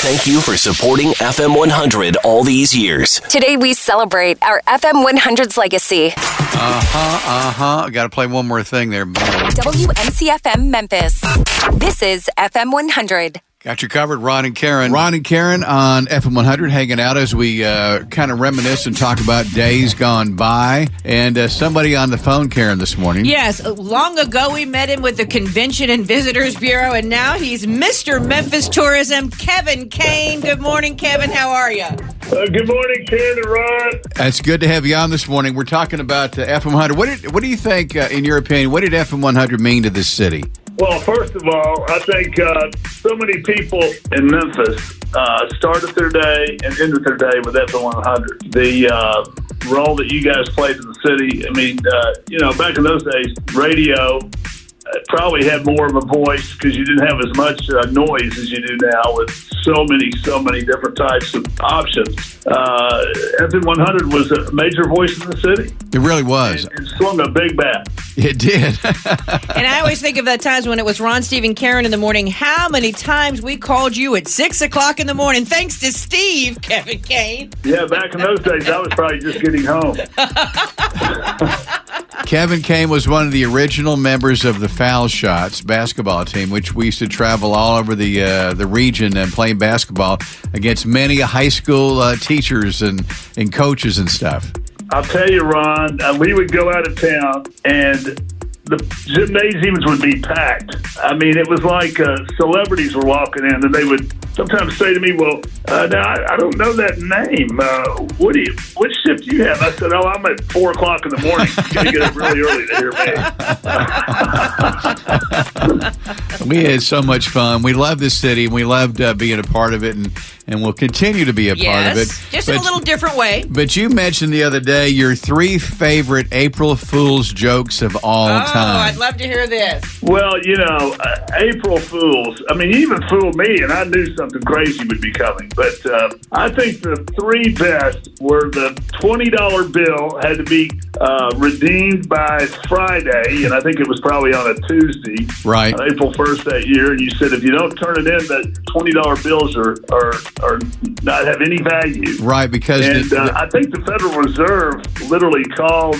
Thank you for supporting FM 100 all these years. Today we celebrate our FM 100's legacy. Uh huh, uh huh. Got to play one more thing there. WMCFM Memphis. This is FM 100. Got you covered, Ron and Karen. Ron and Karen on FM 100 hanging out as we uh, kind of reminisce and talk about days gone by. And uh, somebody on the phone, Karen, this morning. Yes, long ago we met him with the Convention and Visitors Bureau, and now he's Mr. Memphis Tourism, Kevin Kane. Good morning, Kevin. How are you? Uh, good morning, Karen and Ron. It's good to have you on this morning. We're talking about uh, FM 100. What, did, what do you think, uh, in your opinion, what did FM 100 mean to this city? Well, first of all, I think uh, so many people in Memphis uh, started their day and ended their day with FM 100. The uh, role that you guys played in the city, I mean, uh, you know, back in those days, radio probably had more of a voice because you didn't have as much uh, noise as you do now with so many, so many different types of options. Uh, FM 100 was a major voice in the city. It really was. It swung a big bat. It did. And I always think of that times when it was Ron, Steve, and Karen in the morning. How many times we called you at six o'clock in the morning, thanks to Steve, Kevin Kane. Yeah, back in those days, I was probably just getting home. Kevin Kane was one of the original members of the Foul Shots basketball team, which we used to travel all over the uh, the region and play basketball against many high school uh, teachers and, and coaches and stuff. I'll tell you, Ron, uh, we would go out of town and the gymnasiums would be packed. I mean, it was like uh, celebrities were walking in, and they would sometimes say to me, "Well, uh, now I, I don't know that name. Uh, what do you? Which shift do you have?" I said, "Oh, I'm at four o'clock in the morning. You got to get up really early to hear me." We had so much fun. We loved this city, and we loved uh, being a part of it, and, and we'll continue to be a part of it. Yes, just in a little different way. But you mentioned the other day your three favorite April Fool's jokes of all time. Oh, time. I'd love to hear this. Well, you know, uh, April Fools. I mean, you even fooled me, and I knew something crazy would be coming. But uh, I think the three best were the twenty dollar bill had to be uh, redeemed by Friday, and I think it was probably on a Tuesday, Right. on April first that year. And you said if you don't turn it in, that twenty dollar bills are, are are not have any value. right, because And the- uh, I think the Federal Reserve literally called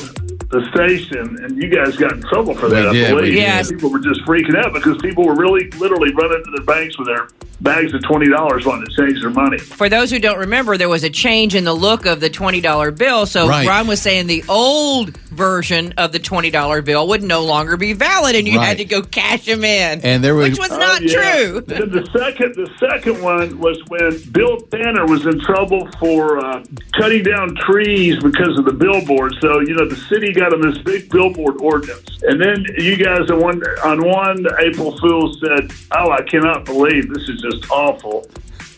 the station, and you guys got in trouble for that. We did, I we believe. did. Yes. People were just freaking out because people were really, literally running to their banks with their bags of twenty dollars wanting to change their money. For those who don't remember, there was a change in the look of the $20 bill. So Right. Ron was saying the old version of the $20 bill would no longer be valid and you Right. had to go cash them in. And there was- Which was not yeah. true. Then the second, the second one was when Bill Tanner was in trouble for uh, cutting down trees because of the billboard. So you know the city got him this big billboard ordinance, and then you guys on one on one April Fool's said, "Oh, I cannot believe this is just awful."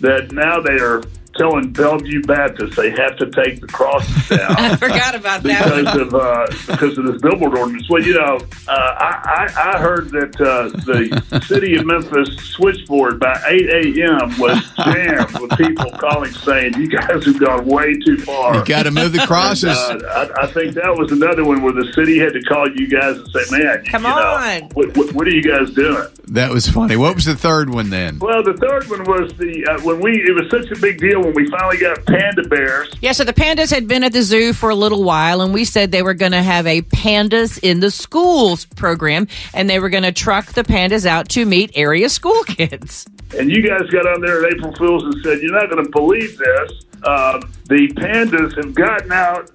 That now they are telling Bellevue Baptist they have to take the crosses down. I forgot about that because of uh, because of this billboard ordinance. Well, you know, uh, I, I I heard that uh, the city of Memphis switchboard by 8 a.m. was jammed with people calling saying, "You guys have gone way too far." you got to move the crosses. Uh, I, I think that was another one where the city had to call you guys and say, "Man, Come you know, on." what, what, what are you guys doing?" that was funny. What was the third one then? Well, the third one was the uh, when we it was such a big deal when we finally got panda bears. Yeah, so the pandas had been at the zoo for a little while, and we said they were going to have a pandas in the schools program, and they were going to truck the pandas out to meet area school kids. and you guys got on there at April Fools and said, "You're not going to believe this. Um, the pandas have gotten out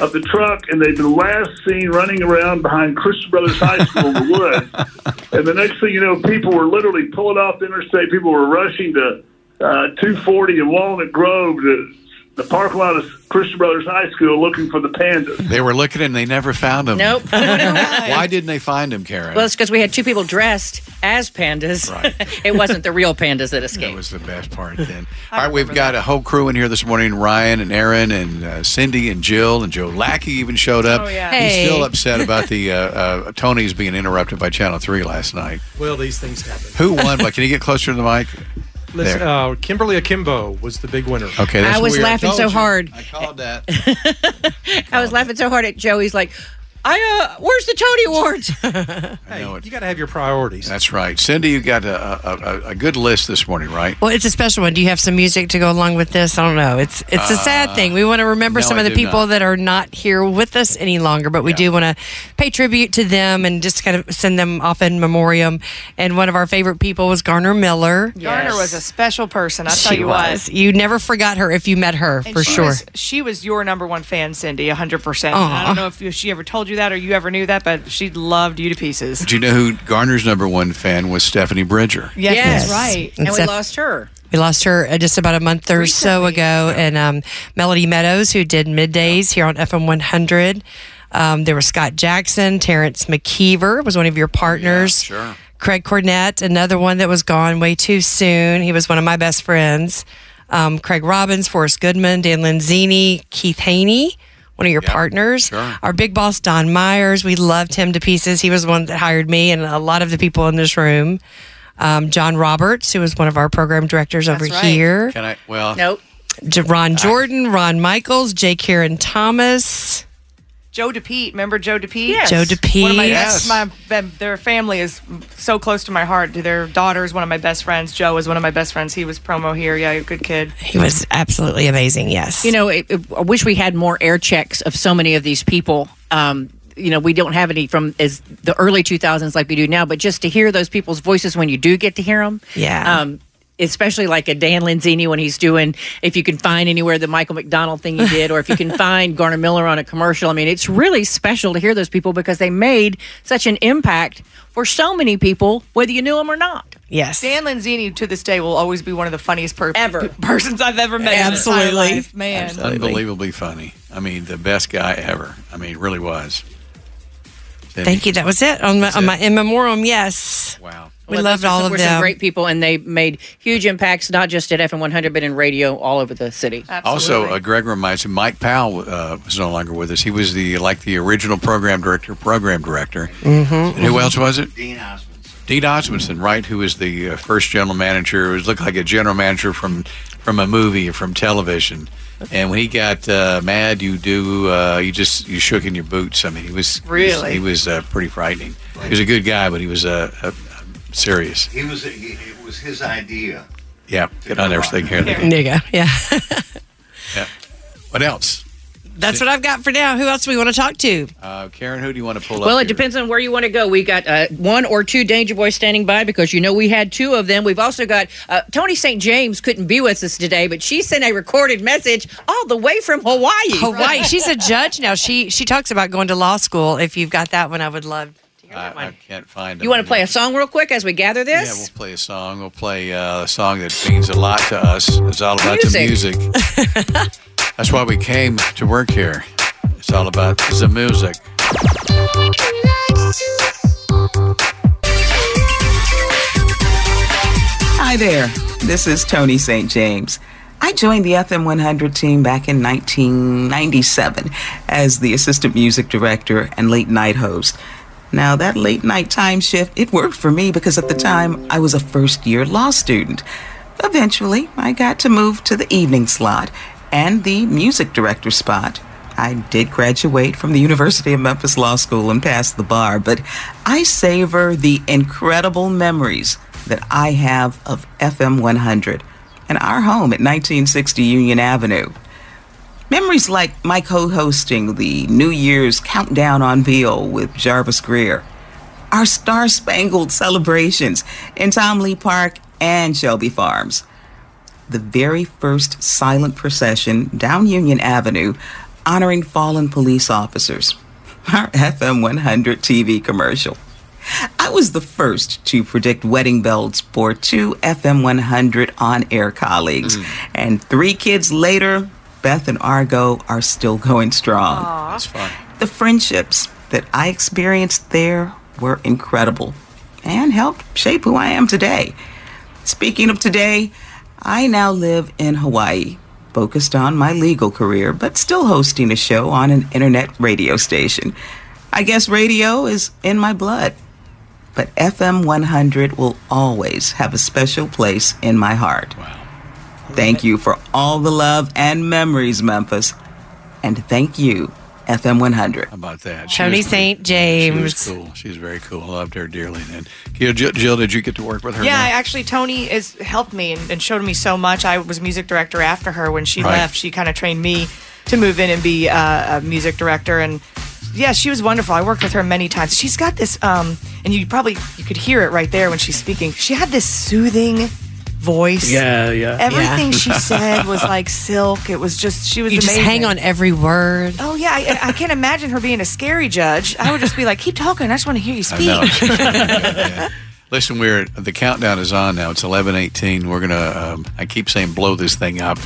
of the truck and they've been last seen running around behind Christian Brothers High School in the woods. And the next thing you know, people were literally pulling off the interstate. People were rushing to uh, 240 in Walnut Grove to the parking lot of Christian Brothers High School looking for the pandas. They were looking and they never found them. Nope. Why didn't they find him, Karen? Well, it's because we had two people dressed as pandas. Right. it wasn't the real pandas that escaped. that was the best part then. All right, we've got a whole crew in here this morning Ryan and Aaron and uh, Cindy and Jill and Joe Lackey even showed up. Oh, yeah. He's still upset about the uh, uh, Tony's being interrupted by Channel 3 last night. Well, these things happen. Who won? But can you get closer to the mic? Listen, There. uh, Kimberly Akimbo was the big winner. Okay, that's I was weird. laughing told so you. hard. I called that. I was laughing so hard at Joey's like, I uh, where's the Tony Awards? I know it. You got to have your priorities. That's right. Cindy, you got a, a, a, a good list this morning, right? Well, it's a special one. Do you have some music to go along with this? I don't know. It's it's a sad thing. We want to remember Uh, no, some I of the do people not. that are not here with us any longer, but we Yeah. do want to pay tribute to them and just kind of send them off in memoriam. And one of our favorite people was Garner Miller. Garner was a special person. I'll tell she you was. what. You never forgot her if you met her, And for she sure. Was, she was your number one fan, Cindy, 100%. Aw. I don't know if, if she ever told you that or you ever knew that, but she loved you to pieces. Do you know who Garner's number one fan was? Stephanie Bridger. Yes, Yes. that's right. and we Steph- lost her. We lost her uh, just about a month or so ago. And um, Melody Meadows, who did middays here on FM 100. Um, there was Scott Jackson, Terrence McKeever was one of your partners. sure. Craig Cornett, another one that was gone way too soon. He was one of my best friends. Um, Craig Robbins, Forrest Goodman, Dan Lenzini, Keith Haney, one of your Yep, partners. sure. Our big boss, Don Myers, we loved him to pieces. He was the one that hired me and a lot of the people in this room. Um, John Roberts, who was one of our program directors over right. here. Can I? Well, Nope. Ron Jordan, Ron Michaels, J. Karen Thomas. Joe DePete. Remember Joe DePete? Yes. Joe DePete. One of my Yes. my, their family is so close to my heart. Their daughter is one of my best friends. Joe is one of my best friends. He was promo here. Yeah, good kid. He was absolutely amazing. Yes. You know, it, it- I wish we had more air checks of so many of these people. Um, you know, we don't have any from as the early 2000s like we do now, but just to hear those people's voices when you do get to hear them. Yeah. Um, especially like a Dan Lenzini when he's doing, if you can find anywhere the Michael McDonald thing he did, or if you can find Garner Miller on a commercial. I mean, it's really special to hear those people because they made such an impact for so many people, whether you knew them or not. yes. Dan Lenzini to this day will always be one of the funniest per- Ever. persons I've ever met. in my Absolutely. life. man. unbelievably funny. I mean, the best guy ever. I mean, really was. Thank you. That was it on my, on it. my in memoriam. Yes. Wow. We Well, loved all some, of were them. some great people, and they made huge impacts, not just at FM 100, but in radio all over the city. Also, Absolutely. uh, Greg reminds me, Mike Powell uh, was no longer with us. He was the like the original program director, program director. Mm-hmm. And who else was it? Dean Osmondson. Dean Osmondson, right? Who was the uh, first general manager? It was looked like a general manager from from a movie or from television. And when he got uh, mad, you do uh, you just you shook in your boots. I mean, he was Really? he was uh, pretty frightening. He was a good guy, but he was a, uh, serious. He was. He, it was his idea. Yeah, get on everything here. There you go. Yeah. Yeah. What else? That's what I've got for now. Who else do we want to talk to? Uh, Karen, who do you want to pull up? Well, it here? depends on where you want to go. We got uh, one or two Danger Boys standing by because you know we had two of them. We've also got uh, Tony St. James couldn't be with us today, but she sent a recorded message all the way from Hawaii. Hawaii. She's a judge now. She she talks about going to law school. If you've got that one, I would love to hear that I, I can't find it. You want to play a song real quick as we gather this? Yeah, we'll play a song. We'll play uh, a song that means a lot to us. It's all about Music. the music. That's why we came to work here. It's all about the music. Hi there. This is Tony St. James. I joined the FM 100 team back in 1997 as the assistant music director and late night host. Now, that late night time shift, it worked for me because at the time I was a first year law student. Eventually, I got to move to the evening slot and the music director spot. I did graduate from the University of Memphis Law School and passed the bar, but I savor the incredible memories that I have of FM 100 and our home at 1960 Union Avenue. Memories like my co hosting the New Year's Countdown on Beale with Jarvis Greer, our star spangled celebrations in Tom Lee Park and Shelby Farms, the very first silent procession down Union Avenue honoring fallen police officers, our FM 100 TV commercial. I was the first to predict wedding bells for two FM 100 on air colleagues. Mm. And three kids later, Beth and Argo are still going strong. That's fun. The friendships that I experienced there were incredible and helped shape who I am today. Speaking of today, I now live in Hawaii, focused on my legal career, but still hosting a show on an internet radio station. I guess radio is in my blood, but FM 100 will always have a special place in my heart. Wow. Thank you for all the love and memories, Memphis. And thank you, FM 100. How about that? Tony was- St. She James. was cool. She's very cool. I loved her dearly. And Jill, Jill, did you get to work with her? Yeah, now? actually, Tony has helped me and, and showed me so much. I was music director after her. When she Right. left, she kind of trained me to move in and be uh, a music director. And yeah, she was wonderful. I worked with her many times. She's got this, um, and you probably you could hear it right there when she's speaking. She had this soothing voice. Yeah, yeah. Everything Yeah. she said was like silk. It was just she was You just hang on every word. Oh yeah, I, I can't imagine her being a scary judge. I would just be like, keep talking. I just want to hear you I know. speak. Yeah. Listen, we're the countdown is on now. It's eleven eighteen. We're gonna. Um, I keep saying blow this thing up,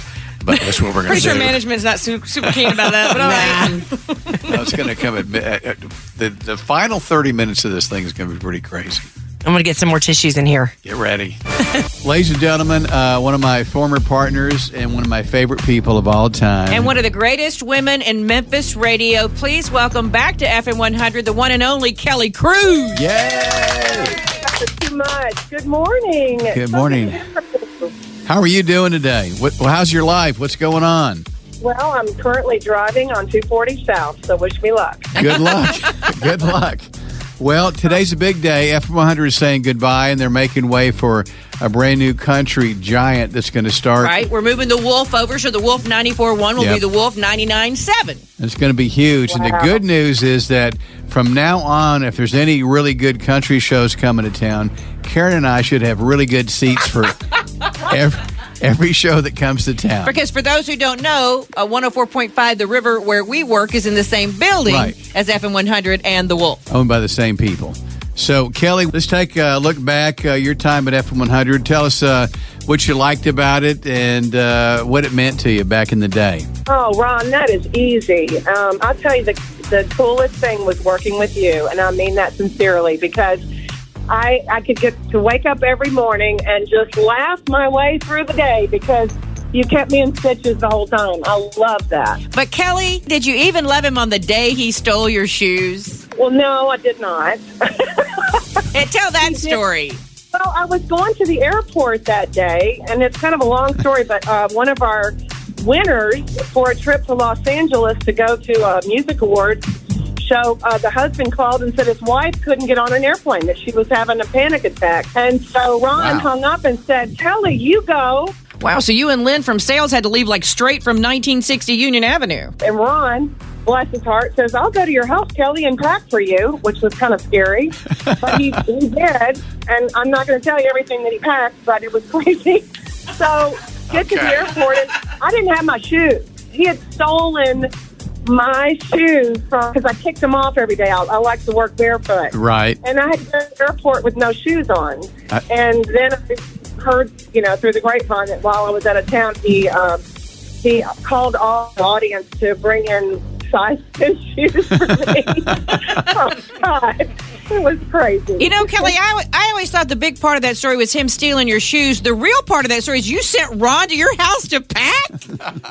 but that's what we're gonna Pretty do. sure management's not su- super keen about that, but all right. No, it's gonna come at, at, at the the final thirty minutes of this thing is gonna be pretty crazy. I'm going to get some more tissues in here. Get ready, ladies and gentlemen. Uh, one of my former partners and one of my favorite people of all time. And one of the greatest women in Memphis radio. Please welcome back to FM 100, the one and only Kelly Cruz. Yay! Too much. Good morning. Good morning. How are you doing today? What, well, how's your life? What's going on? Well, I'm currently driving on 240 South, so wish me luck. Good luck. Good luck. Well, today's a big day. F100 is saying goodbye, and they're making way for a brand new country giant that's going to start. Right? We're moving the Wolf over, so the Wolf 94.1 will Yep. be the Wolf 99.7. It's going to be huge. And the good news is that from now on, if there's any really good country shows coming to town, Karen and I should have really good seats for every, every show that comes to town. Because for those who don't know, uh, 104.5 The River, where we work, is in the same building Right. as FM 100 and The Wolf. owned by the same people. So, Kelly, let's take a look back. Uh, your time at FM100. Tell us uh, what you liked about it and uh, what it meant to you back in the day. Oh, Ron, that is easy. Um, I'll tell you, the, the coolest thing was working with you, and I mean that sincerely because I, I could get to wake up every morning and just laugh my way through the day because you kept me in stitches the whole time. I love that. But Kelly, did you even love him on the day he stole your shoes? Well, no, I did not. and tell that story. Well, I was going to the airport that day, and it's kind of a long story, but uh, one of our winners for a trip to Los Angeles to go to a music awards show, uh, the husband called and said his wife couldn't get on an airplane, that she was having a panic attack. And so Ron Wow. hung up and said, Kelly, you go. Wow, so you and Lynn from sales had to leave like straight from 1960 Union Avenue. And Ron, bless his heart, says, I'll go to your house, Kelly, and pack for you, which was kind of scary. but he, he did. And I'm not going to tell you everything that he packed, but it was crazy. So get to the airport, and I didn't have my shoes. He had stolen my shoes because I kicked them off every day. I, I like to work barefoot. Right. And I had to go to the airport with no shoes on. I- and then I heard, you know, through the grapevine that while I was out of town, he um, he called all the audience to bring in size 10 shoes for me. oh, God. It was crazy. You know, Kelly, I, I always thought the big part of that story was him stealing your shoes. The real part of that story is you sent Ron to your house to pack.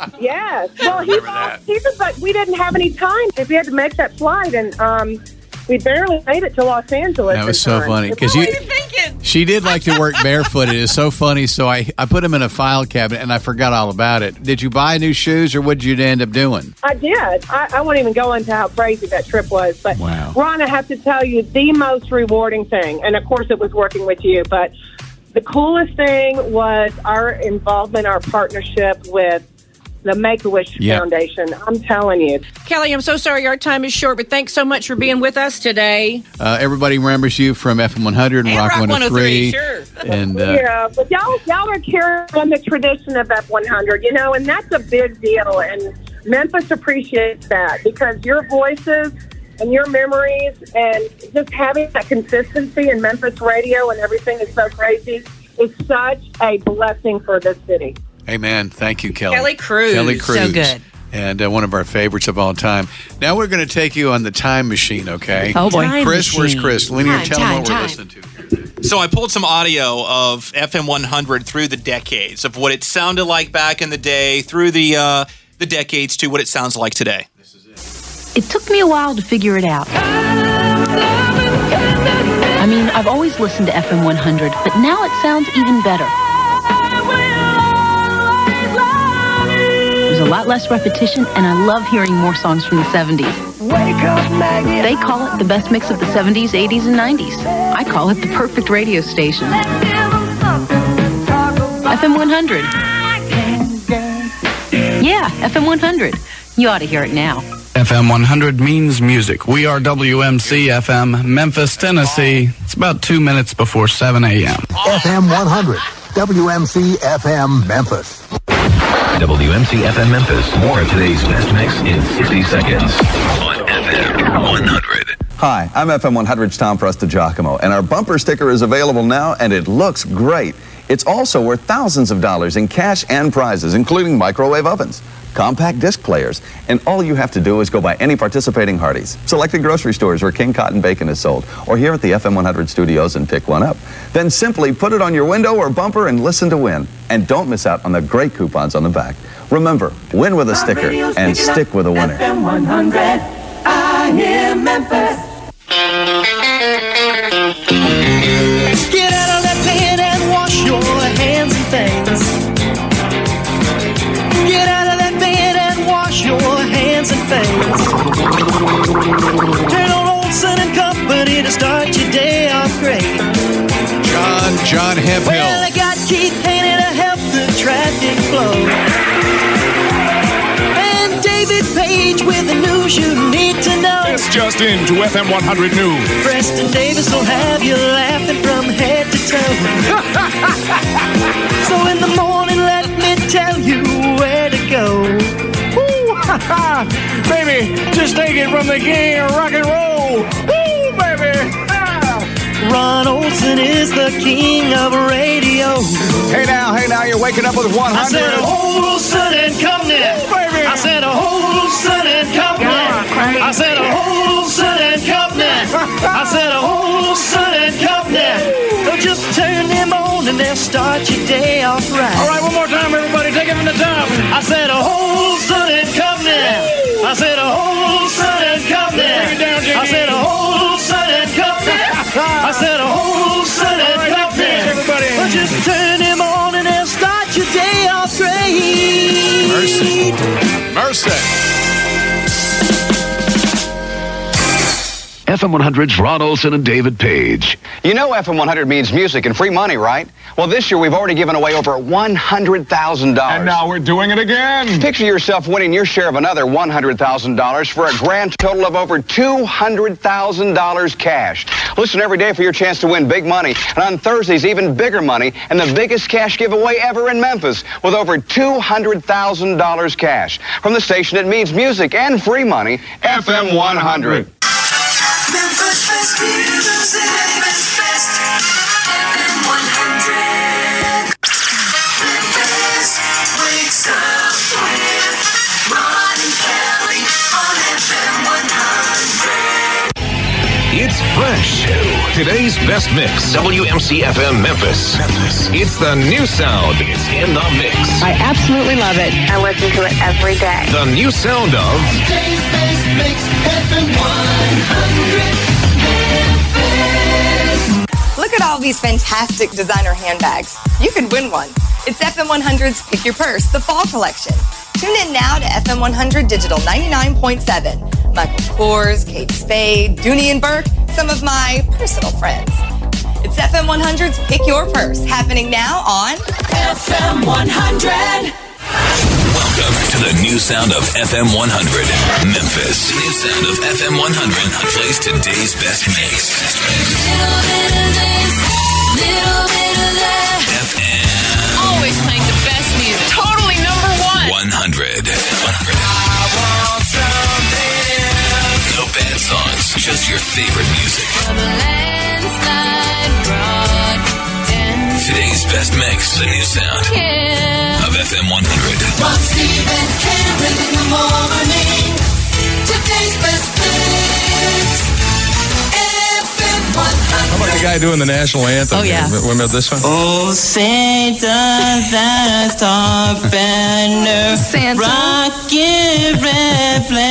Yes. Well, he, he was like, we didn't have any time. If we had to make that flight, and um, we barely made it to Los Angeles. That was so time. funny because you. She did like to work barefooted. It's so funny. So I, I put them in a file cabinet and I forgot all about it. Did you buy new shoes or what did you end up doing? I did. I, I won't even go into how crazy that trip was. But Wow. Ron, I have to tell you the most rewarding thing, and of course it was working with you, but the coolest thing was our involvement, our partnership with the Make a Wish Yeah. Foundation. I'm telling you. Kelly, I'm so sorry our time is short, but thanks so much for being with us today. Uh, everybody remembers you from FM 100 and, And Rock, Rock 103. 103, sure. And uh, yeah, but y'all y'all are carrying on the tradition of F100, you know, and that's a big deal. And Memphis appreciates that because your voices and your memories and just having that consistency in Memphis radio and everything is so crazy is such a blessing for this city. Amen. Thank you, Kelly. Kelly Cruz. Kelly So good. And uh, one of our favorites of all time. Now we're going to take you on the time machine, okay? Oh, boy. Time Chris, where's. Chris? Linear, Time, tell time, him what we're listening to. So I pulled some audio of FM 100 through the decades of what it sounded like back in the day, through the uh, the decades to what it sounds like today. This is it. it took me a while to figure it out. I mean, I've always listened to FM 100, but now it sounds even better. There's a lot less repetition, and I love hearing more songs from the 70s. They call it the best mix of the 70s, 80s, and 90s. I call it the perfect radio station. FM 100. Yeah, FM 100. You ought to hear it now. FM 100 means music. We are WMC FM, Memphis, Tennessee. It's about two minutes before 7 a.m. FM 100, WMC FM Memphis. WMC FM Memphis. More of today's best mix in 60 seconds on FM 100. Hi, I'm FM 100's Tom Prestigiacomo, and our bumper sticker is available now, and it looks great. It's also worth thousands of dollars in cash and prizes, including microwave ovens, compact disc players, and all you have to do is go by any participating Hardee's, selected grocery stores where King Cotton Bacon is sold, or here at the FM 100 studios and pick one up. Then simply put it on your window or bumper and listen to win. And don't miss out on the great coupons on the back. Remember, win with a sticker and stick with a winner. FM 100, I hear Memphis. Get out hands and. Turn on Olson and Company to start your day off great. John, John Hemphill. Well, I got Keith Haney to help the traffic flow. And David Page with the news you need to know. It's just into FM 100 News. Preston Davis will have you laughing from head to toe. so in the morning, let me tell you where to go. Woo, ha, ha. Baby, just take it from the king of rock and roll. Woo, baby. Ah. Ron Olson is the king of radio. Hey now, hey now, you're waking up with 100. I said Olson and Company. Baby. I said a Olson and Company. I said a Olson and Company. I said a Olson and Company. They'll just turn them on and they'll start your day off right. All right, one more time, everybody. Take it from the top. I said a Olson and Company. I said a Olson and Company. Bring it down, JD. I said a Olson and Company. I said a Olson and Company. everybody. Well, just turn them on and they'll start your day off great. Mercy. Mercy. FM 100's Ron Olson and David Page. You know FM 100 means music and free money, right? Well, this year we've already given away over $100,000. And now we're doing it again. Picture yourself winning your share of another $100,000 for a grand total of over $200,000 cash. Listen every day for your chance to win big money, and on Thursdays, even bigger money, and the biggest cash giveaway ever in Memphis with over $200,000 cash. From the station it means music and free money, FM 100. It's fresh. Today's best mix. WMC FM Memphis. It's the new sound. It's in the mix. I absolutely love it. I listen to it every day. The new sound of Today's best mix, FM 100. Look at all these fantastic designer handbags. You could win one. It's FM 100's Pick Your Purse, the fall collection. Tune in now to FM 100 Digital 99.7. Michael Kors, Kate Spade, Dooney and Bourke, some of my personal friends. It's FM 100's Pick Your Purse, happening now on FM 100. Welcome to the new sound of FM 100. Memphis. New sound of FM 100 plays today's best mix. Little bit of love. FM. Always playing the best music. Totally number one. 100. 100. No bad songs, just your favorite music. Today's best mix, the new sound yeah. of FM 100. Ron, Stephen and Cameron in the morning. Today's best mix guy doing the national anthem. Oh, yeah. Remember this one? Oh, Santa, that's our banner. Santa. Rocket red flag.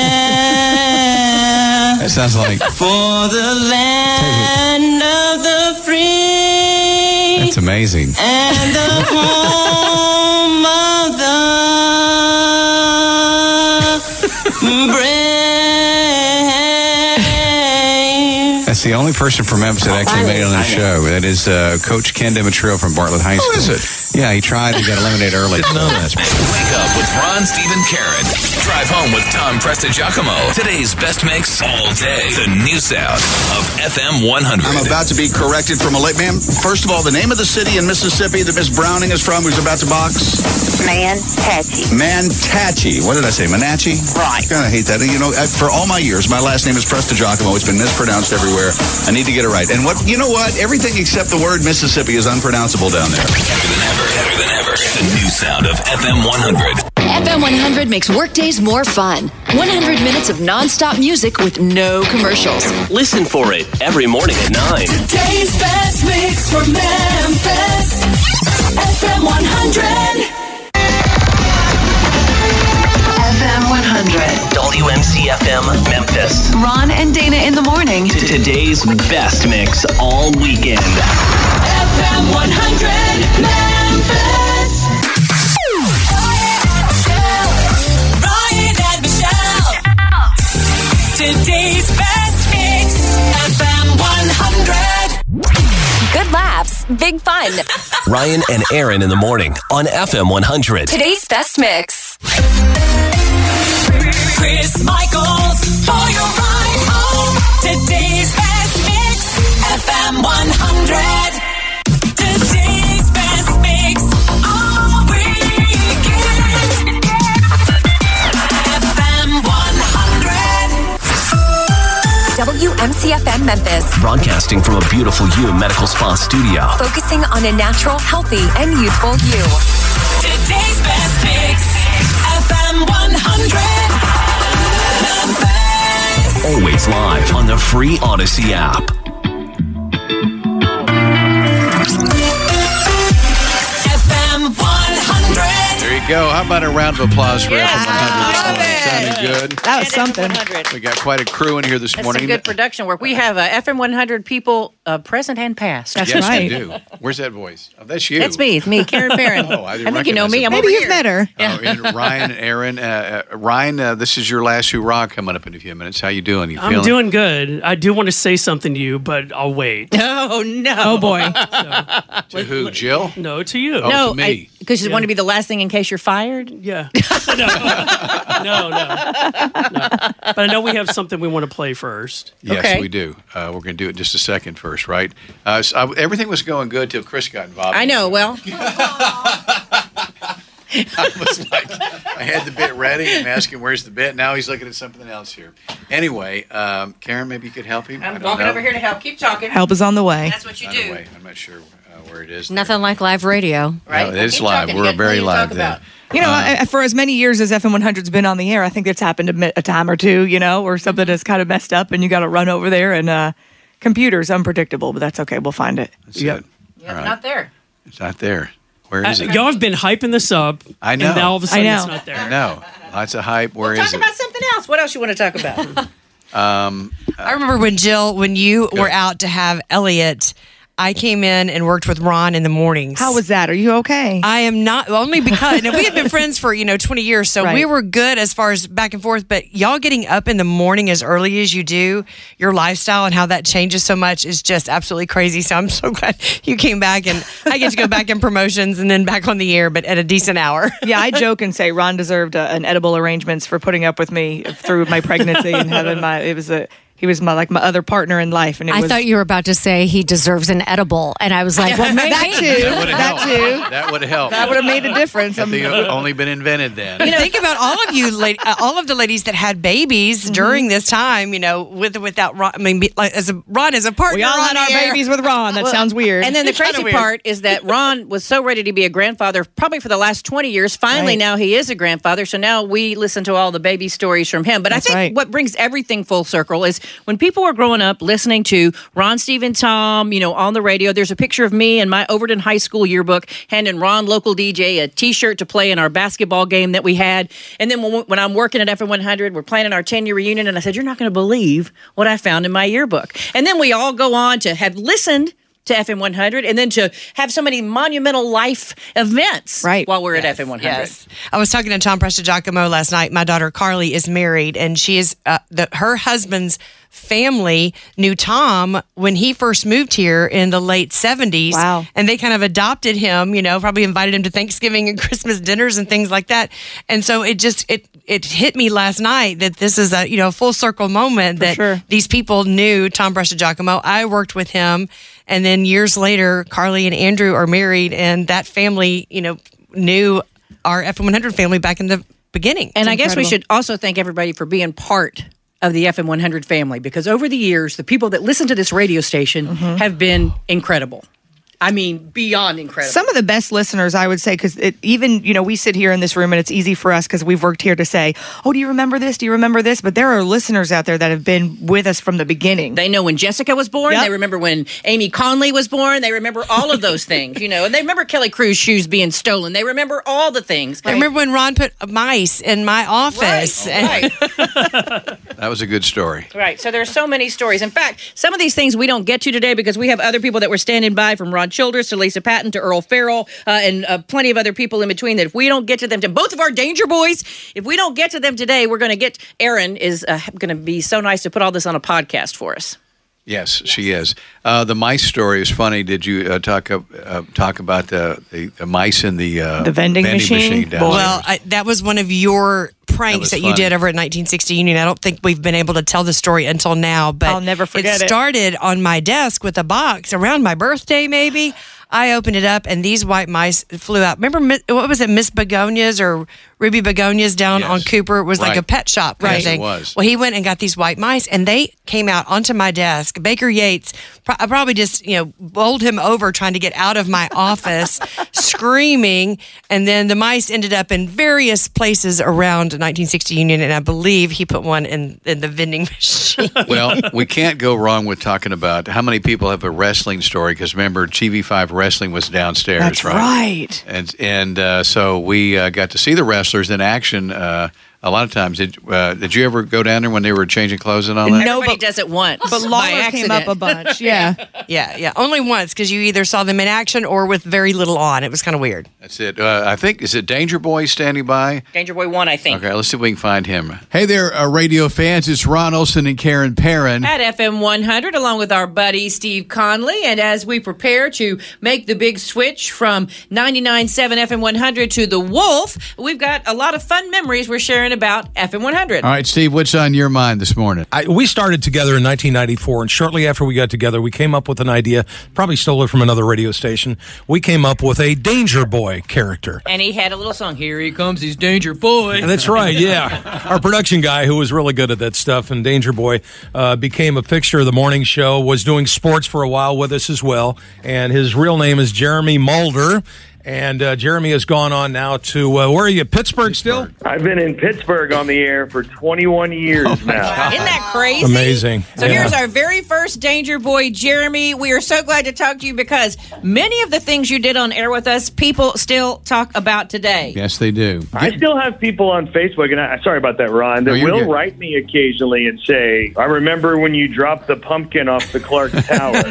That sounds like For the land of the free. that's amazing. And the home of the That's the only person from Memphis that actually made it on the show. That is uh, Coach Ken Demetrio from Bartlett High School. is it? Yeah, he tried. He got eliminated early. Wake up with Ron, Steve, and Karen. Drive home with Tom Presta Prestigiacomo. Today's best mix all day. The new sound of FM 100. I'm about to be corrected from a late man. First of all, the name of the city in Mississippi that Miss Browning is from, who's about to box? Manhattan. Manatee. What did I say? Manachi? Right. Kind of hate that. You know, I- for all my years, my last name is Presta Prestigiacomo. It's been mispronounced everywhere. I need to get it right. And what? You know what? Everything except the word Mississippi is unpronounceable down there. Better than ever. Better than ever. The new sound of FM 100. FM 100 makes workdays more fun. 100 minutes of nonstop music with no commercials. Listen for it every morning at 9. Today's best mix for Memphis. FM 100. FM 100. WMC FM Memphis. Ron and Dana in the morning. T- Today's best mix all weekend. FM 100 Memphis. Ryan and Michelle. Today's best mix. FM 100. Good laughs, big fun. Ryan and Aaron in the morning on FM 100. Today's best mix. Chris Michaels for your ride home. Today's best Memphis. Broadcasting from a beautiful U Medical Spa studio. Focusing on a natural, healthy, and youthful you. Today's best mix. Is FM 100. Memphis. Always live on the free Audacy app. Go. How about a round of applause for FM 100? Sounding good. That was something. We got quite a crew in here this That's morning. some good production work. We have uh, FM 100 people, uh, present and past. That's yes, we do. Where's that voice? Oh, that's you. That's me. It's me, Karen Barron. Oh, I didn't think you know me. I'm Maybe you've met her. Oh, and Ryan and Aaron. Uh, uh, Ryan, uh, this is your last hurrah coming up in a few minutes. How you doing? You I'm feeling? doing good. I do want to say something to you, but I'll wait. Oh no! Oh boy! to who? Jill? No, to you. Oh, no, to me. because you Yeah. want to be the last thing in case you're fired. Yeah. no, no, no. no, But I know we have something we want to play first. Yes, we do. Uh, we're going to do it in just a second first, right? Uh, so I, everything was going good till Chris got involved. I know. Well, I was like, I had the bit ready. I'm asking, where's the bit? Now he's looking at something else here. Anyway, um, Karen, maybe you could help him. I I'm walking know. over here to help. Keep talking. Help is on the way. That's what you On do. the way. I'm not sure uh, where it is. Nothing like live radio. No, it is live. We're very live then. You know, Uh, I, for as many years as FM 100's been on the air, I think it's happened a, a time or two, you know, or something that's kind of messed up and you got to run over there and uh, computers unpredictable, but that's okay. We'll find it. That's it. Yeah, All right. not there. It's not there. Where Uh, it? y'all have been hyping this up. I know. And now all of a sudden it's not I there. know. Lots of hype. Where is it? Talk it? about something else. What else you want to talk about? Um, I remember when Jill, when you were out to have Elliot, I came in and worked with Ron in the mornings. How was that? Are you okay? I am not only because and we had been friends for you know twenty years, so we were good as far as back and forth. But y'all getting up in the morning as early as you do, your lifestyle and how that changes so much is just absolutely crazy. So I'm so glad you came back, and I get to go back in promotions and then back on the air, but at a decent hour. yeah, I joke and say Ron deserved uh, an edible arrangements for putting up with me through my pregnancy and having my. It was a. He was my like my other partner in life, and it I was. thought you were about to say he deserves an edible, and I was like, well, maybe that too. That would have That helped. too. That would have helped. That would have made a difference. Had they only been invented then. You know, think about all of you, la- uh, all of the ladies that had babies Mm-hmm. during this time. You know, with or without Ron. I mean, like, as a Ron as a partner. We all had our air. babies with Ron. That Well, sounds weird. And then the crazy part is that Ron was so ready to be a grandfather, probably for the last 20 years. Finally, Right. now he is a grandfather. So now we listen to all the baby stories from him. But That's I think right. what brings everything full circle is when people were growing up listening to Ron, Steve, and Tom, you know, on the radio, there's a picture of me in my Overton High School yearbook handing Ron, local DJ, a T-shirt to play in our basketball game that we had. And then when, when I'm working at FM 100, we're planning our 10 year reunion, and I said, "You're not going to believe what I found in my yearbook." And then we all go on to have listened to FM 100 and then to have so many monumental life events right. while we're at FM 100. Yes. I was talking to Tom Prestigiacomo last night. My daughter Carly is married, and she is uh, the her husband's family knew Tom when he first moved here in the late 70s. Wow. And they kind of adopted him, you know, probably invited him to Thanksgiving and Christmas dinners and things like that. And so it just it it hit me last night that this is a, you know, full circle moment that these people knew Tom Prestigiacomo. I worked with him and then years later Carly and Andrew are married and that family, you know, knew our FM 100 family back in the beginning. And It's I guess we should also thank everybody for being part of the FM 100 family because over the years, the people that listen to this radio station Mm-hmm. have been incredible. I mean, beyond incredible. Some of the best listeners, I would say, because even you know we sit here in this room and it's easy for us because we've worked here to say, "Oh, do you remember this? Do you remember this?" But there are listeners out there that have been with us from the beginning. They know when Jessica was born. Yep. They remember when Amy Conley was born. They remember all of those things, you know. And they remember Kelly Cruz shoes being stolen. They remember all the things. I remember when Ron put mice in my office. Right. That was a good story. Right. So there are so many stories. In fact, some of these things we don't get to today because we have other people that were standing by from Ron Childress to Lisa Patton to Earl Farrell uh, and uh, plenty of other people in between that if we don't get to them, to both of our Danger Boys, if we don't get to them today, we're going to get, Aaron is uh, going to be so nice to put all this on a podcast for us. Yes, she is. Uh, the mice story is funny. Did you uh, talk uh, uh, talk about the, the, the mice in the uh, The vending machine? downstairs? Well, I, that was one of your pranks was that, you did over at 1960 Union. I don't think we've been able to tell the story until now, but I'll never forget it. it started on my desk with a box around my birthday, maybe. I opened it up and these white mice flew out. Remember, what was it, Miss Begonias or Ruby Begonias down on Cooper? It was like a pet shop Right. Yes, it was. Well, he went and got these white mice and they came out onto my desk. Baker Yates, pro- I probably just, you know, bowled him over trying to get out of my office, screaming. And then the mice ended up in various places around 1960 Union. And I believe he put one in, in the vending machine. well, we can't go wrong with talking about how many people have a wrestling story because remember, TV5 Wrestling was downstairs, That's right. And and uh, so we uh, got to see the wrestlers in action. Uh, a lot of times, did uh, did you ever go down there when they were changing clothes and all that? Everybody does it once. But by Lawler came up a bunch. Yeah. yeah, yeah. Only once because you either saw them in action or with very little on. It was kind of weird. That's it. Uh, I think is it Danger Boy standing by? Danger Boy 1, I think. Okay, let's see if we can find him. Hey there, uh, radio fans! It's Ron Olson and Karen Perrin. at FM 100 along with our buddy Steve Conley. And as we prepare to make the big switch from 99.7 FM 100 to The Wolf, we've got a lot of fun memories we're sharing about FM 100. All right, Steve, what's on your mind this morning? I, we started together in 1994, and shortly after we got together, we came up with an idea. Probably stole it from another radio station. We came up with a Danger Boy character. And he had a little song, Here He Comes, He's Danger Boy. And that's right, yeah. Our production guy, who was really good at that stuff, and Danger Boy, uh, became a fixture of the morning show. Was doing sports for a while with us as well, and his real name is Jeremy Mulder. And uh, Jeremy has gone on now to uh, where are you? Pittsburgh, still? I've been in Pittsburgh on the air for 21 years now. Isn't that crazy? Amazing. So Yeah. here's our very first Danger Boy, Jeremy. We are so glad to talk to you because many of the things you did on air with us, people still talk about today. Yes, they do. I still have people on Facebook, and I, sorry about that, Ron, that No, will good. write me occasionally and say, I remember when you dropped the pumpkin off the Clark Tower.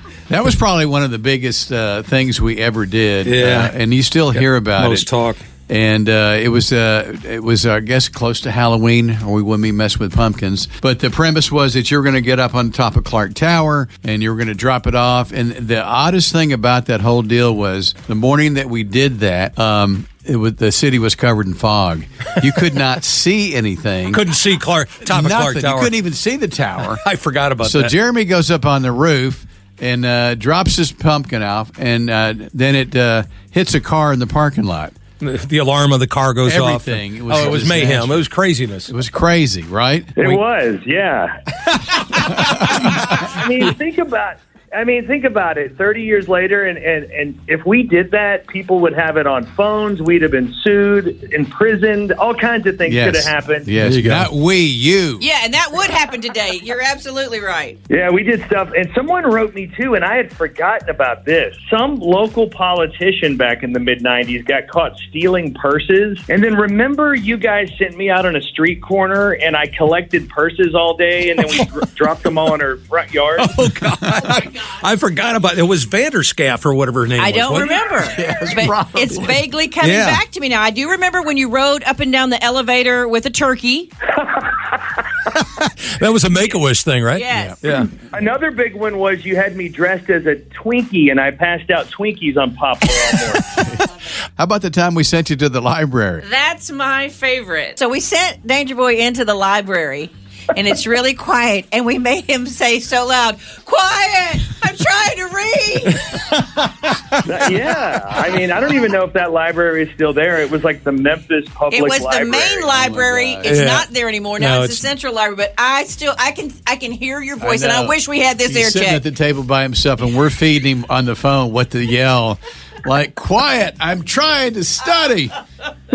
That was probably one of the biggest uh, things we ever did. Yeah. uh, and you still hear about most it. talk. And uh, it was, uh, it was, I guess, close to Halloween, or we wouldn't be messing with pumpkins. But the premise was that you're going to get up on top of Clark Tower and you're going to drop it off. And the oddest thing about that whole deal was the morning that we did that. Um, it was, the city was covered in fog. You could not see anything. Couldn't see Clark top of Clark Tower. You couldn't even see the tower. I forgot about so that. So Jeremy goes up on the roof and uh, drops his pumpkin off, and uh, then it uh, hits a car in the parking lot. the, the alarm of the car goes off. Everything. It oh, was it a was mayhem. It was craziness. It was crazy, right? It was, yeah. I mean, think about I mean, think about it. Thirty years later, and, and and if we did that, people would have it on phones. We'd have been sued, imprisoned. All kinds of things Yes. could have happened. Yes, you not we, you. Yeah, and that would happen today. You're absolutely right. Yeah, we did stuff, and someone wrote me too, and I had forgotten about this. Some local politician back in the mid '90s got caught stealing purses, and then remember, you guys sent me out on a street corner, and I collected purses all day, and then we dr- dropped them all in our front yard. Oh God, oh, I forgot about it. It was Vanderscaff or whatever her name I was. I don't wasn't it? remember. but it's vaguely coming Yeah. back to me now. I do remember when you rode up and down the elevator with a turkey. That was a Make a Wish thing, right? Yes. Yeah. Another big one was you had me dressed as a Twinkie, and I passed out Twinkies on Poplar all. How about the time we sent you to the library? That's my favorite. So we sent Danger Boy into the library. And it's really quiet, and we made him say so loud, "Quiet! I'm trying to read." yeah, I mean, I don't even know if that library is still there. It was like the Memphis Public It was Library. the main library. Oh it's Yeah. not there anymore. Now No, it's, the central library. But I still, I can, I can hear your voice, and I wish we had this He's air sitting check. at the table by himself, and we're feeding him on the phone what to yell. Like, quiet! I'm trying to study.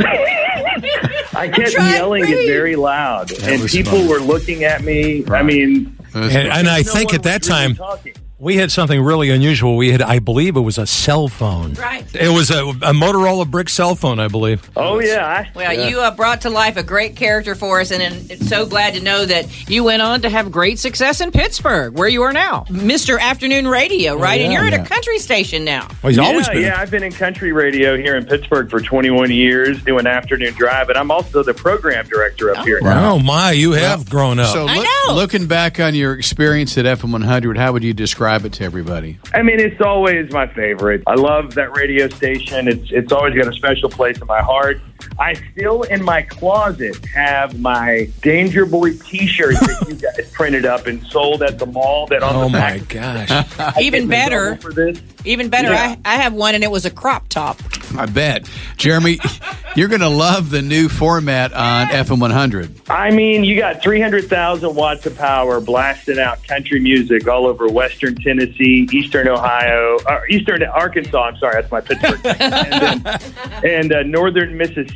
I kept yelling it very loud, and people fun. were looking at me. I mean, And, and I no think at that time talking. We had something really unusual. We had, I believe, it was a cell phone. Right. It was a, a Motorola brick cell phone, I believe. Oh yeah. Well, you uh, brought to life a great character for us, and, and it's so glad to know that you went on to have great success in Pittsburgh, where you are now, Mister Afternoon Radio, right? and yeah. you're at a country station now. yeah, Yeah, I've been in country radio here in Pittsburgh for 21 years, doing afternoon drive, and I'm also the program director up here. Oh my, you have grown up. So, look, looking back on your experience at FM 100, how would you describe it to everybody? I mean, it's always my favorite. I love that radio station. It's it's always got a special place in my heart. I still, in my closet, have my Danger Boy T-shirt that you guys printed up and sold at the mall. That on Oh the my back. gosh! Even better, for this. even better. Yeah. I, I have one, and it was a crop top. I bet. Jeremy, you're going to love the new format on FM 100. I mean, you got 300,000 watts of power blasting out country music all over Western Tennessee, Eastern Ohio, or Eastern Arkansas. I'm sorry, that's my Pittsburgh. And, then, and uh, Northern Mississippi.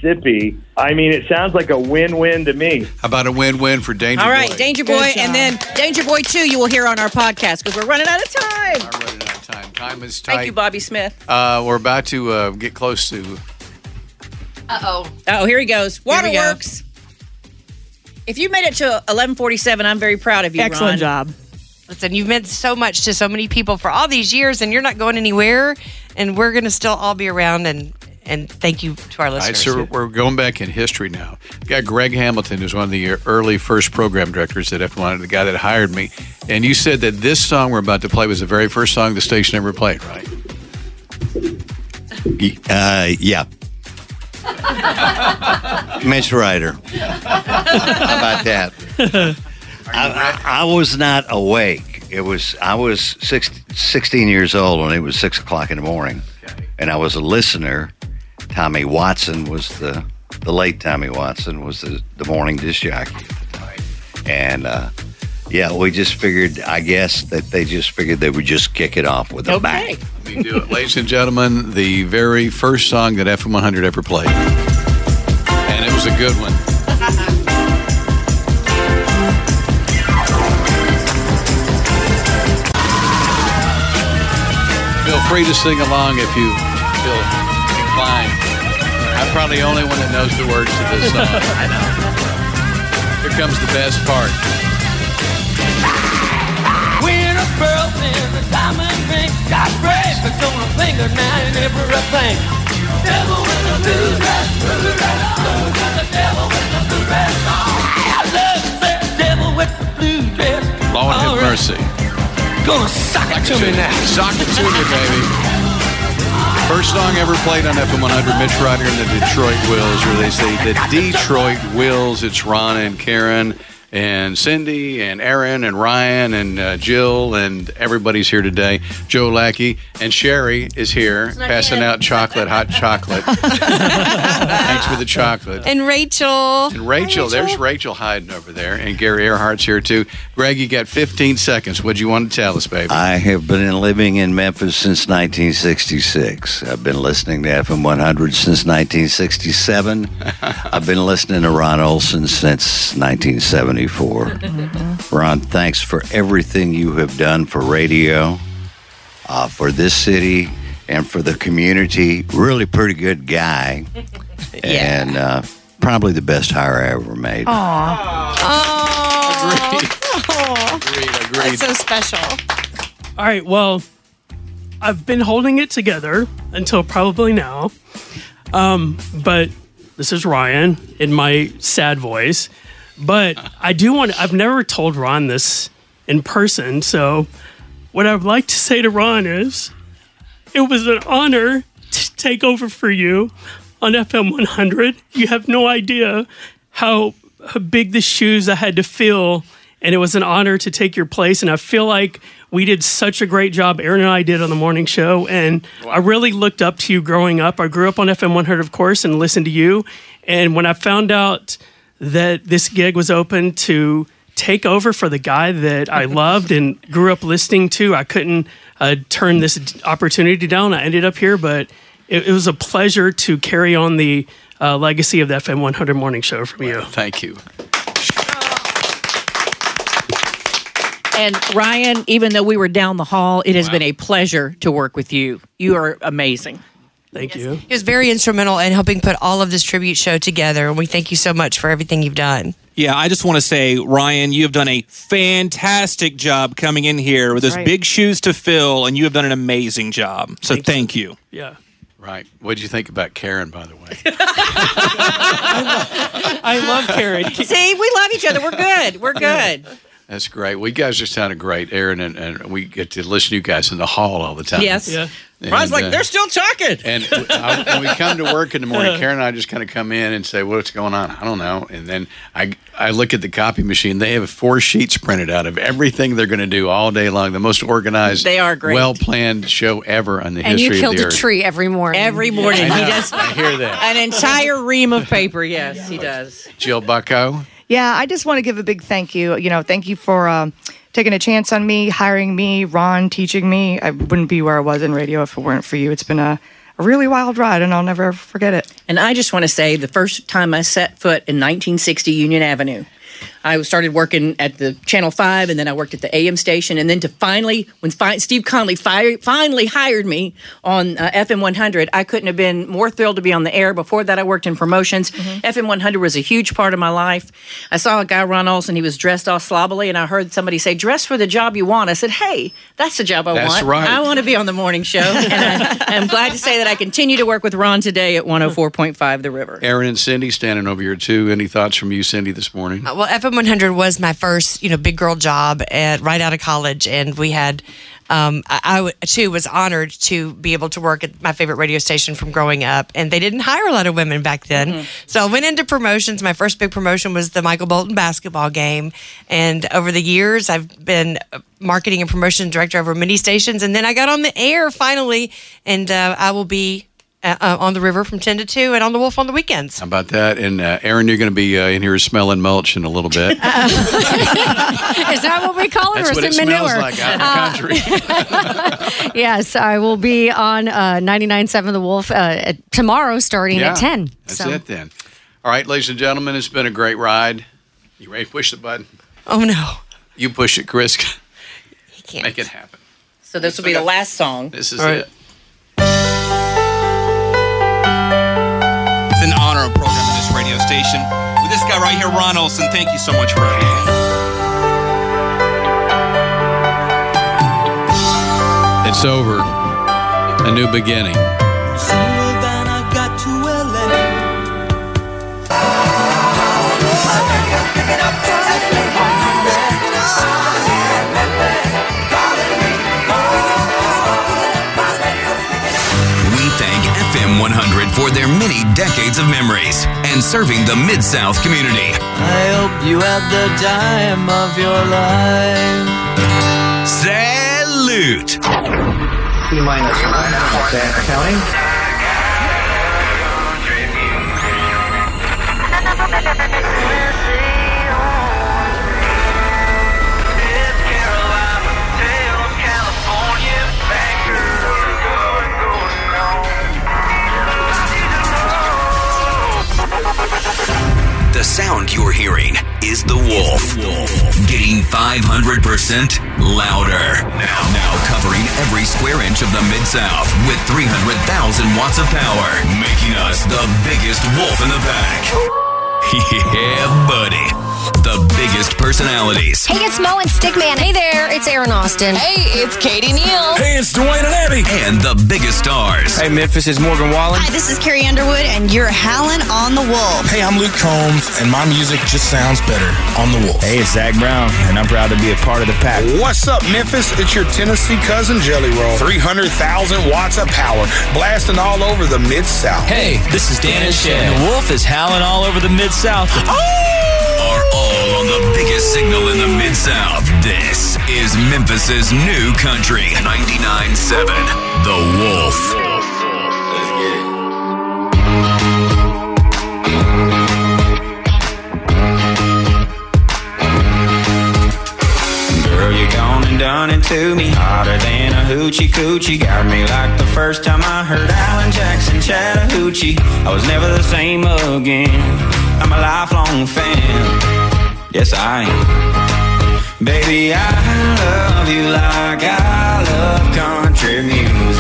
I mean, it sounds like a win-win to me. How about a win-win for Danger All right, Boy? Danger Boy, and then Danger Boy Two. You will hear on our podcast because we're running out of time. I'm running out of time. Time is tight. Thank you, Bobby Smith. Uh, we're about to uh, get close to. Uh oh. Oh, here he goes. Here we go. Waterworks. If you made it to 1147, I'm very proud of you. Excellent Ron. job. Listen, you've meant so much to so many people for all these years, and you're not going anywhere. And we're going to still all be around. And and thank you to our All right, listeners. so we're going back in history now. We got Greg Hamilton, who's one of the early first program directors at F1, the guy that hired me. And you said that this song we're about to play was the very first song the station ever played, right? Uh, yeah. Mitch Ryder. How about that? I, I, I was not awake. It was I was six, 16 years old when it was six o'clock in the morning, and I was a listener. Tommy Watson was the the late Tommy Watson was the, the morning disc jockey at the time, and uh, yeah, we just figured. I guess that they just figured they would just kick it off with a bang. We do it. Ladies and gentlemen, the very first song that FM 100 ever played. And it was a good one. Feel free to sing along if you feel inclined. I'm probably the only one that knows the words to this song. I know. Here comes the best part. When a pearl in a diamond ring got bracelets on her finger now and everything. Devil with the blue dress, blue dress, dress, the devil with the blue dress. I love that devil with the blue dress. Lord have mercy. Gonna suck it to me now. Sock it to me, baby. First song ever played on FM 100, Mitch Ryder and the Detroit Wheels, or they say the Detroit Wheels. It's Ron and Karen and Cindy and Aaron and Ryan and uh, Jill and everybody's here today. Joe Lackey and Sherry is here Snuck passing in. out chocolate, hot chocolate. Thanks Thanks for the chocolate. And Rachel. And Rachel, there's Rachel hiding over there, and Gary Earhart's here too. Greg, you got 15 seconds. What do you want to tell us, baby? I have been living in Memphis since 1966. I've been listening to FM 100 since 1967. I've been listening to Ron Olson since 1974. Ron, thanks for everything you have done for radio, uh, for this city, and for the community. Really pretty good guy. And uh, probably the best hire I ever made. Oh, That's so special. All right. Well, I've been holding it together until probably now. Um, but this is Ryan in my sad voice. But I do want. I've never told Ron this in person. So, what I'd like to say to Ron is, it was an honor to take over for you on FM 100. You have no idea how, how big the shoes I had to fill, and it was an honor to take your place. And I feel like we did such a great job, Aaron and I did on the morning show. And I really looked up to you growing up. I grew up on FM 100, of course, and listened to you. And when I found out that this gig was open to take over for the guy that I loved and grew up listening to, I couldn't uh, turn this opportunity down. I ended up here, but it, it was a pleasure to carry on the uh, legacy of the FM 100 morning show from you. Thank you. And Ryan, even though we were down the hall, it has been a pleasure to work with you. You are amazing. Thank you. He was very instrumental in helping put all of this tribute show together, and we thank you so much for everything you've done. Yeah, I just want to say, Ryan, you have done a fantastic job coming in here with those Right. big shoes to fill, and you have done an amazing job. So thank you. Yeah. Right. What did you think about Karen, by the way? I love Karen. See, we love each other. We're good. We're good. That's great. Well, you guys are sounding great, Aaron, and, and we get to listen to you guys in the hall all the time. Yes. Yeah. And, Ron's like, uh, they're still talking. And I, when we come to work in the morning, Karen and I just kind of come in and say, "What's going on?" I don't know. And then I I look at the copy machine. They have four sheets printed out of everything they're going to do all day long. The most organized, They are great. well planned show ever on the And you history killed of the a tree every morning. Every morning I he does I hear that. an entire ream of paper. Yes, he does. Jill Bucko. Yeah, I just want to give a big thank you. You know, thank you for um, taking a chance on me, hiring me, Ron teaching me. I wouldn't be where I was in radio if it weren't for you. It's been a, a really wild ride, and I'll never forget it. And I just want to say the first time I set foot in 1960 Union Avenue, I started working at the Channel 5 and then I worked at the AM station. And then to finally, when fi- Steve Conley fi- finally hired me on uh, FM 100, I couldn't have been more thrilled to be on the air. Before that, I worked in promotions. FM 100 was a huge part of my life. I saw a guy, Ron Olson, he was dressed all slobbily, and I heard somebody say, Dress for the job you want. I said, Hey, that's the job I That's want. right. I want to be on the morning show. and I, I'm glad to say that I continue to work with Ron today at 104.5 The River. Aaron and Cindy standing over here too. Any thoughts from you, Cindy, this morning? Uh, Well, FM 100 was my first, you know, big girl job at, right out of college, and we had. Um, I, I too was honored to be able to work at my favorite radio station from growing up, and they didn't hire a lot of women back then. So I went into promotions. My first big promotion was the Michael Bolton basketball game, and over the years, I've been marketing and promotion director over many stations, and then I got on the air finally, and uh, I will be uh, uh, on the river from ten to two, and on the Wolf on the weekends. How about that? And uh, Aaron, you're going to be uh, in here smelling mulch in a little bit. Is that what we call it, That's or is what it, it smells manure? like out in the country. yes, I will be on uh, 99.7 The Wolf uh, tomorrow starting Yeah, at 10. That's so. it then. All right, ladies and gentlemen, it's been a great ride. You ready to push the button? Oh no, You push it, Chris. he can't. Make it happen. So this will be the last song. This is All right. it. An honor of programming this radio station with this guy right here, Ron Olson. Thank you so much for everything. It's over. A new beginning. FM 100 for their many decades of memories and serving the Mid South community. I hope you had the time of your life. Salute! T minus nine. Counting. Sound you're hearing is the Wolf. Getting 500% louder. Now, now covering every square inch of the Mid South with 300,000 watts of power, making us the biggest wolf in the pack. Yeah, buddy. The biggest personalities. Hey, it's Mo and Stickman. Hey there, it's Aaron Austin. Hey, it's Katie Neal. Hey, it's Dwayne and Abby. And the biggest stars. Hey, Memphis is Morgan Wallen. Hi, this is Carrie Underwood, and you're howling on the wolf. Hey, I'm Luke Combs, and my music just sounds better on the Wolf. Hey, it's Zac Brown, and I'm proud to be a part of the pack. What's up, Memphis? It's your Tennessee cousin Jelly Roll. 300,000 watts of power, blasting all over the Mid South. Hey, this is Dan and Shay. and The Wolf is howling all over the Mid South. Are oh! All on the biggest signal in the Mid South. This is Memphis's new country. 99.7 The Wolf. Done it to me hotter than a hoochie coochie. Got me like the first time I heard Alan Jackson Chattahoochee. I was never the same again. I'm a lifelong fan. Yes, I am. Baby, I love you like I love country music.